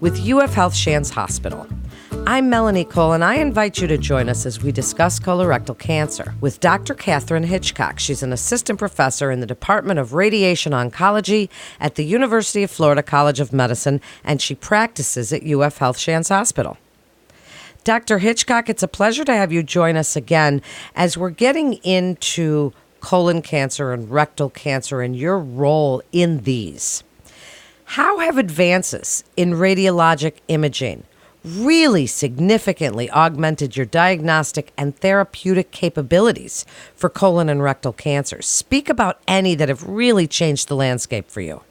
with UF Health Shands Hospital. I'm Melanie Cole, and I invite you to join us as we discuss colorectal cancer with Dr. Kathryn Hitchcock. She's an assistant professor in the Department of Radiation Oncology at the University of Florida College of Medicine, and she practices at UF Health Shands Hospital. Dr. Hitchcock, it's a pleasure to have you join us again as we're getting into colon cancer and rectal cancer and your role in these. How have advances in radiologic imaging really significantly augmented your diagnostic and therapeutic capabilities for colon and rectal cancers? Speak about any that have really changed the landscape for you.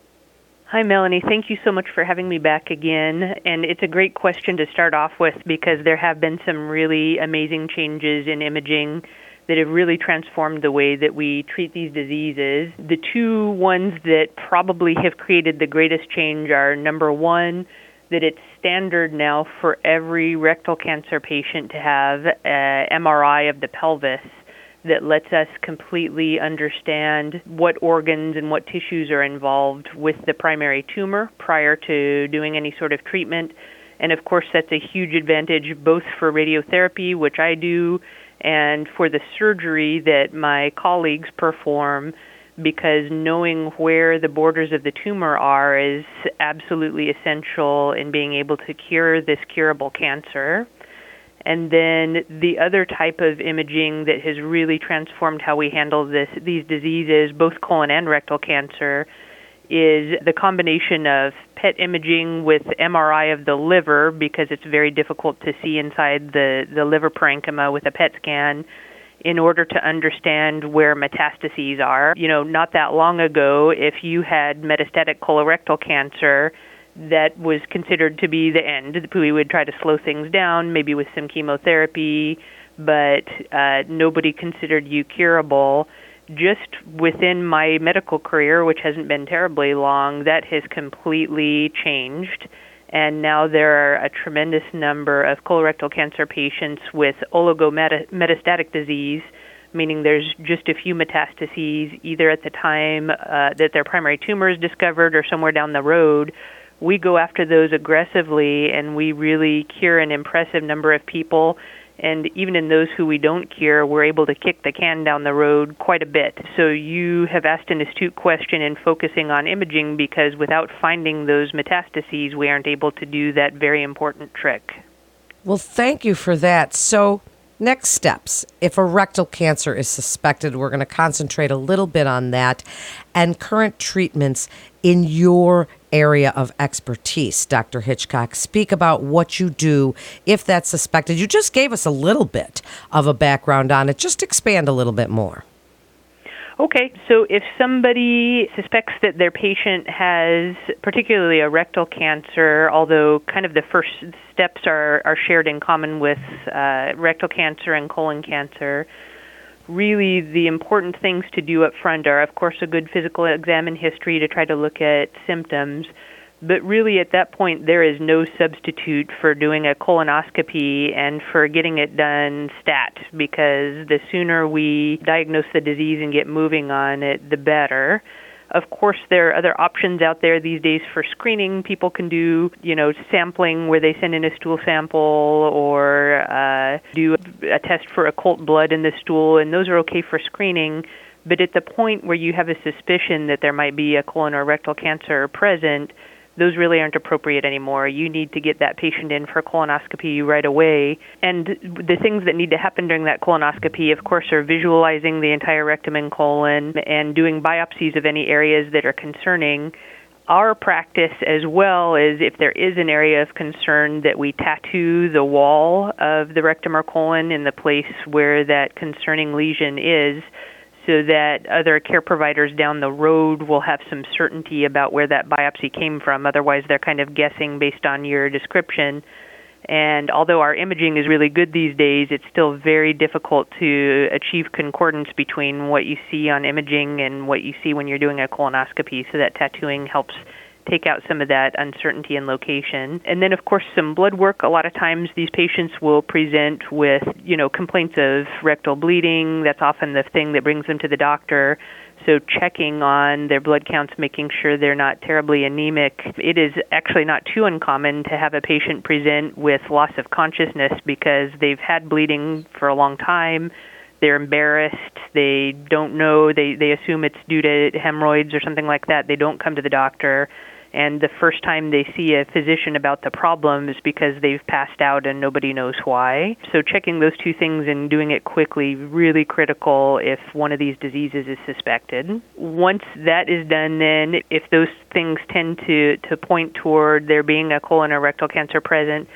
Hi, Melanie. Thank you so much for having me back again. And it's a great question to start off with because there have been some really amazing changes in imaging that have really transformed the way that we treat these diseases. The two ones that probably have created the greatest change are number one, that it's standard now for every rectal cancer patient to have an MRI of the pelvis that lets us completely understand what organs and what tissues are involved with the primary tumor prior to doing any sort of treatment. And of course, that's a huge advantage both for radiotherapy, which I do, and for the surgery that my colleagues perform because knowing where the borders of the tumor are is absolutely essential in being able to cure this curable cancer. And then the other type of imaging that has really transformed how we handle this these diseases, both colon and rectal cancer, is the combination of PET imaging with MRI of the liver because it's very difficult to see inside the, the liver parenchyma with a PET scan in order to understand where metastases are. You know, not that long ago, if you had metastatic colorectal cancer, that was considered to be the end. We would try to slow things down, maybe with some chemotherapy, but uh, nobody considered you curable just within my medical career, which hasn't been terribly long, that has completely changed. And now there are a tremendous number of colorectal cancer patients with oligometastatic disease, meaning there's just a few metastases either at the time uh, that their primary tumor is discovered or somewhere down the road. We go after those aggressively and we really cure an impressive number of people and even in those who we don't cure, we're able to kick the can down the road quite a bit. So you have asked an astute question in focusing on imaging because without finding those metastases, we aren't able to do that very important trick. Well, thank you for that. So, next steps. If a rectal cancer is suspected, we're going to concentrate a little bit on that and current treatments in your area of expertise, Dr. Hitchcock. Speak about what you do if that's suspected. You just gave us a little bit of a background on it. Just expand a little bit more. Okay, so if somebody suspects that their patient has particularly a rectal cancer, although kind of the first steps are, are shared in common with uh, rectal cancer and colon cancer, really the important things to do up front are, of course, a good physical exam and history to try to look at symptoms. But really, at that point, there is no substitute for doing a colonoscopy and for getting it done stat because the sooner we diagnose the disease and get moving on it, the better. Of course, there are other options out there these days for screening. People can do, you know, sampling where they send in a stool sample or uh, do a test for occult blood in the stool, and those are okay for screening. But at the point where you have a suspicion that there might be a colon or rectal cancer present, those really aren't appropriate anymore. You need to get that patient in for colonoscopy right away. And the things that need to happen during that colonoscopy, of course, are visualizing the entire rectum and colon and doing biopsies of any areas that are concerning. Our practice, as well, is if there is an area of concern, that we tattoo the wall of the rectum or colon in the place where that concerning lesion is so that other care providers down the road will have some certainty about where that biopsy came from. Otherwise, they're kind of guessing based on your description. And although our imaging is really good these days, it's still very difficult to achieve concordance between what you see on imaging and what you see when you're doing a colonoscopy. So that tattooing helps take out some of that uncertainty in location. And then, of course, some blood work. A lot of times, these patients will present with, you know, complaints of rectal bleeding. That's often the thing that brings them to the doctor. So, checking on their blood counts, making sure they're not terribly anemic. It is actually not too uncommon to have a patient present with loss of consciousness because they've had bleeding for a long time they're embarrassed they don't know they they assume it's due to hemorrhoids or something like that they don't come to the doctor and the first time they see a physician about the problem is because they've passed out and nobody knows why. So checking those two things and doing it quickly really critical if one of these diseases is suspected. Once that is done then if those things tend to to point toward there being a colon or rectal cancer present,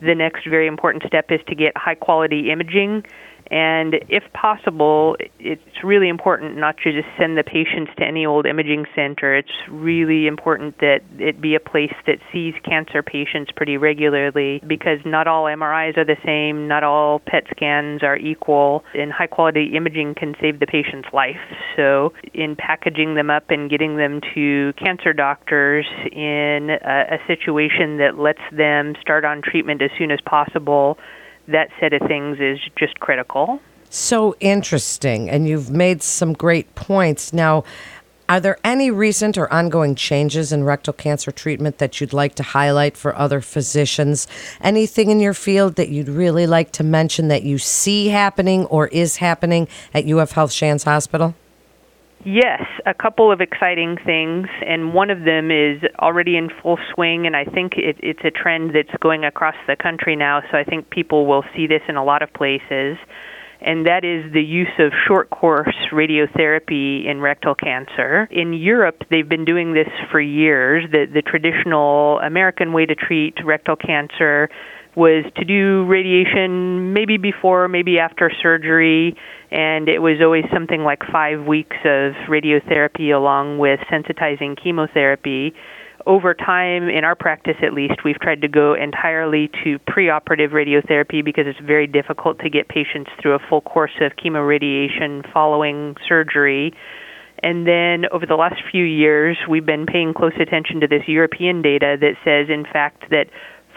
the next very important step is to get high quality imaging and if possible, it's really important not to just send the patients to any old imaging center. It's really important that it be a place that sees cancer patients pretty regularly because not all MRIs are the same, not all PET scans are equal, and high quality imaging can save the patient's life. So, in packaging them up and getting them to cancer doctors in a, a situation that lets them start on treatment as soon as possible that set of things is just critical. So interesting. And you've made some great points. Now, are there any recent or ongoing changes in rectal cancer treatment that you'd like to highlight for other physicians? Anything in your field that you'd really like to mention that you see happening or is happening at UF Health Shands Hospital? Yes, a couple of exciting things, and one of them is already in full swing, and I think it, it's a trend that's going across the country now, so I think people will see this in a lot of places, and that is the use of short course radiotherapy in rectal cancer. In Europe, they've been doing this for years. The, the traditional American way to treat rectal cancer was to do radiation maybe before, maybe after surgery, and it was always something like five weeks of radiotherapy along with sensitizing chemotherapy. Over time, in our practice at least, we've tried to go entirely to preoperative radiotherapy because it's very difficult to get patients through a full course of chemoradiation following surgery. And then over the last few years, we've been paying close attention to this European data that says, in fact, that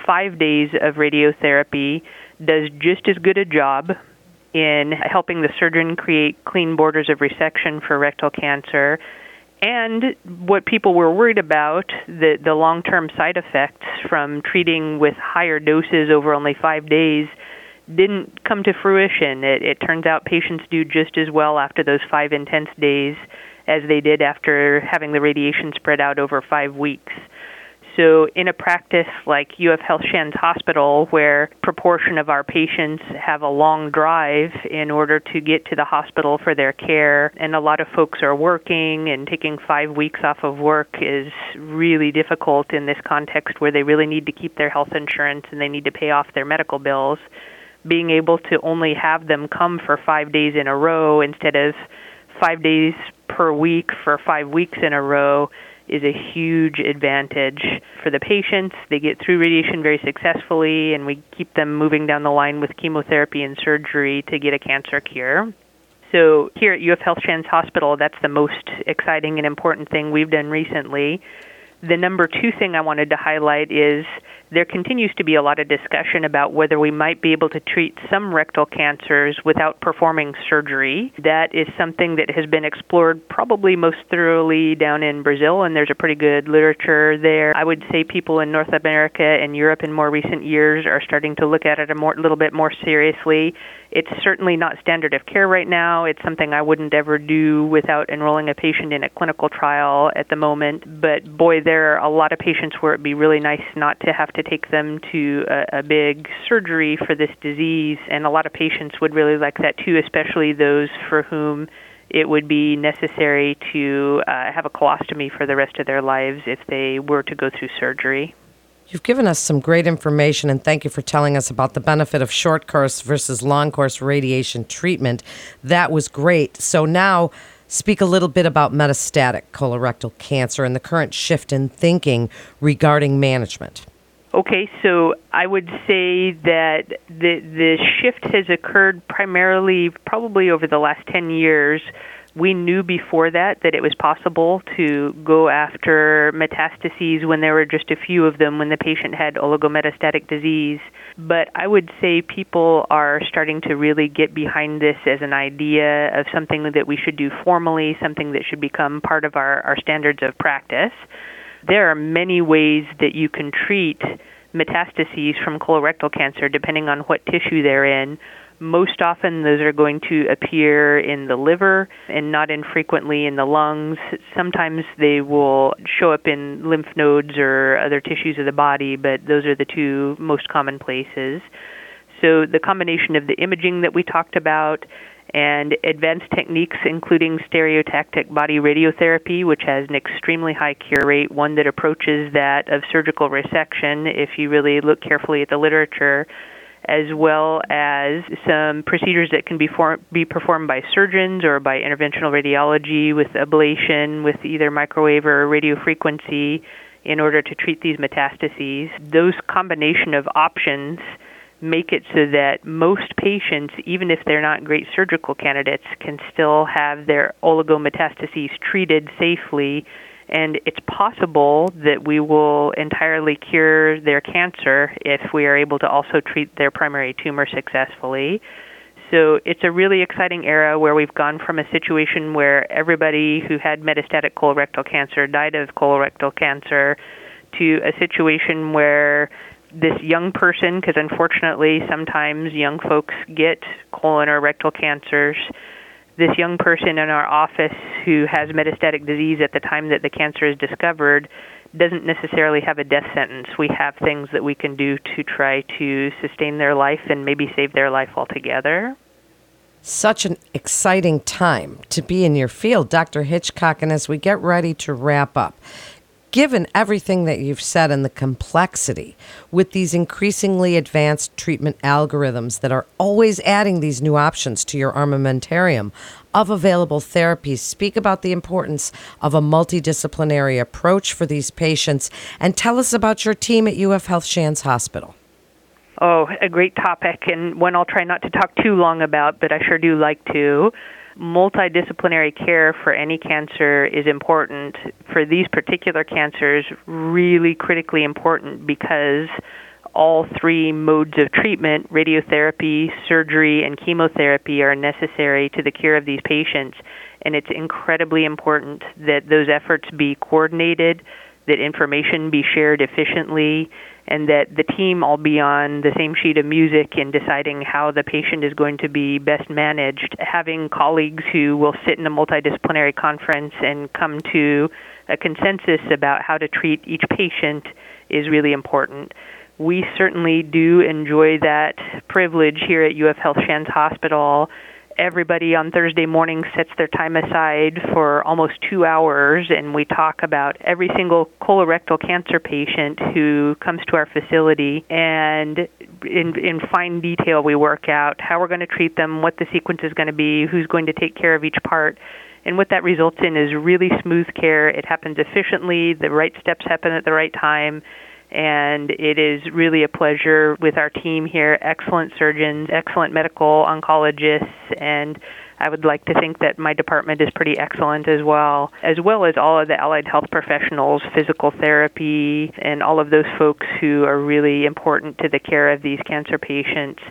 five days of radiotherapy does just as good a job in helping the surgeon create clean borders of resection for rectal cancer. And what people were worried about, the, the long term side effects from treating with higher doses over only five days, didn't come to fruition. It, it turns out patients do just as well after those five intense days as they did after having the radiation spread out over five weeks. So, in a practice like UF Health Shands Hospital, where proportion of our patients have a long drive in order to get to the hospital for their care, and a lot of folks are working and taking five weeks off of work is really difficult in this context where they really need to keep their health insurance and they need to pay off their medical bills. Being able to only have them come for five days in a row instead of five days per week for five weeks in a row is a huge advantage for the patients. They get through radiation very successfully, and we keep them moving down the line with chemotherapy and surgery to get a cancer cure. So, here at UF Health Shands Hospital, that's the most exciting and important thing we've done recently. The number two thing I wanted to highlight is there continues to be a lot of discussion about whether we might be able to treat some rectal cancers without performing surgery. That is something that has been explored probably most thoroughly down in Brazil, and there's a pretty good literature there. I would say people in North America and Europe in more recent years are starting to look at it a more, little bit more seriously. It's certainly not standard of care right now. It's something I wouldn't ever do without enrolling a patient in a clinical trial at the moment. But boy, there are a lot of patients where it'd be really nice not to have to take them to a, a big surgery for this disease. And a lot of patients would really like that too, especially those for whom it would be necessary to uh, have a colostomy for the rest of their lives if they were to go through surgery. You've given us some great information, and thank you for telling us about the benefit of short course versus long course radiation treatment. That was great. So, now speak a little bit about metastatic colorectal cancer and the current shift in thinking regarding management. Okay, so I would say that the the shift has occurred primarily probably over the last 10 years. We knew before that that it was possible to go after metastases when there were just a few of them when the patient had oligometastatic disease. But I would say people are starting to really get behind this as an idea of something that we should do formally, something that should become part of our, our standards of practice. There are many ways that you can treat metastases from colorectal cancer depending on what tissue they're in. Most often, those are going to appear in the liver and not infrequently in the lungs. Sometimes they will show up in lymph nodes or other tissues of the body, but those are the two most common places. So, the combination of the imaging that we talked about and advanced techniques, including stereotactic body radiotherapy, which has an extremely high cure rate, one that approaches that of surgical resection if you really look carefully at the literature, as well as some procedures that can be, be performed by surgeons or by interventional radiology with ablation with either microwave or radiofrequency in order to treat these metastases. Those combination of options make it so that most patients, even if they're not great surgical candidates, can still have their oligometastases treated safely. And it's possible that we will entirely cure their cancer if we are able to also treat their primary tumor successfully. So it's a really exciting era where we've gone from a situation where everybody who had metastatic colorectal cancer died of colorectal cancer to a situation where this young person, because unfortunately sometimes young folks get colon or rectal cancers, this young person in our office who has metastatic disease at the time that the cancer is discovered doesn't necessarily have a death sentence. We have things that we can do to try to sustain their life and maybe save their life altogether. Such an exciting time to be in your field, Dr. Hitchcock. And as we get ready to wrap up, given everything that you've said and the complexity with these increasingly advanced treatment algorithms that are always adding these new options to your armamentarium of available therapies, speak about the importance of a multidisciplinary approach for these patients and tell us about your team at UF Health Shands Hospital. Oh, a great topic, and one I'll try not to talk too long about, but I sure do like to multidisciplinary care for any cancer is important. For these particular cancers, really critically important because all three modes of treatment radiotherapy, surgery, and chemotherapy are necessary to the cure of these patients. And it's incredibly important that those efforts be coordinated, that information be shared efficiently, and that the team all be on the same sheet of music in deciding how the patient is going to be best managed. Having colleagues who will sit in a multidisciplinary conference and come to a consensus about how to treat each patient is really important. We certainly do enjoy that privilege here at UF Health Shands Hospital everybody on Thursday morning sets their time aside for almost two hours, and we talk about every single colorectal cancer patient who comes to our facility. And in, in fine detail, we work out how we're going to treat them, what the sequence is going to be, who's going to take care of each part. And what that results in is really smooth care. It happens efficiently, the right steps happen at the right time and it is really a pleasure with our team here excellent surgeons, excellent medical oncologists, and I would like to think that my department is pretty excellent as well, as well as all of the allied health professionals, physical therapy, and all of those folks who are really important to the care of these cancer patients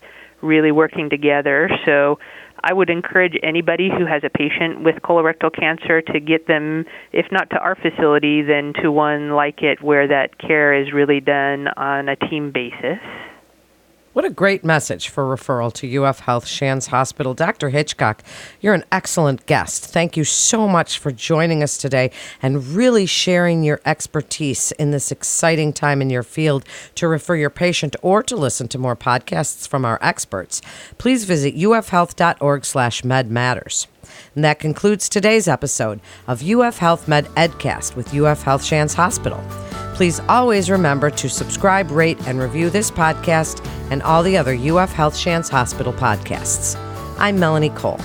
really working together. So I would encourage anybody who has a patient with colorectal cancer to get them, if not to our facility, then to one like it where that care is really done on a team basis. What a great message for referral to UF Health Shands Hospital. Dr. Hitchcock, you're an excellent guest. Thank you so much for joining us today and really sharing your expertise in this exciting time in your field. To refer your patient or to listen to more podcasts from our experts, please visit ufhealth.org slash medmatters. And that concludes today's episode of UF Health Med Edcast with UF Health Shands Hospital. Please always remember to subscribe, rate, and review this podcast and all the other UF Health Shands Hospital podcasts. I'm Melanie Cole.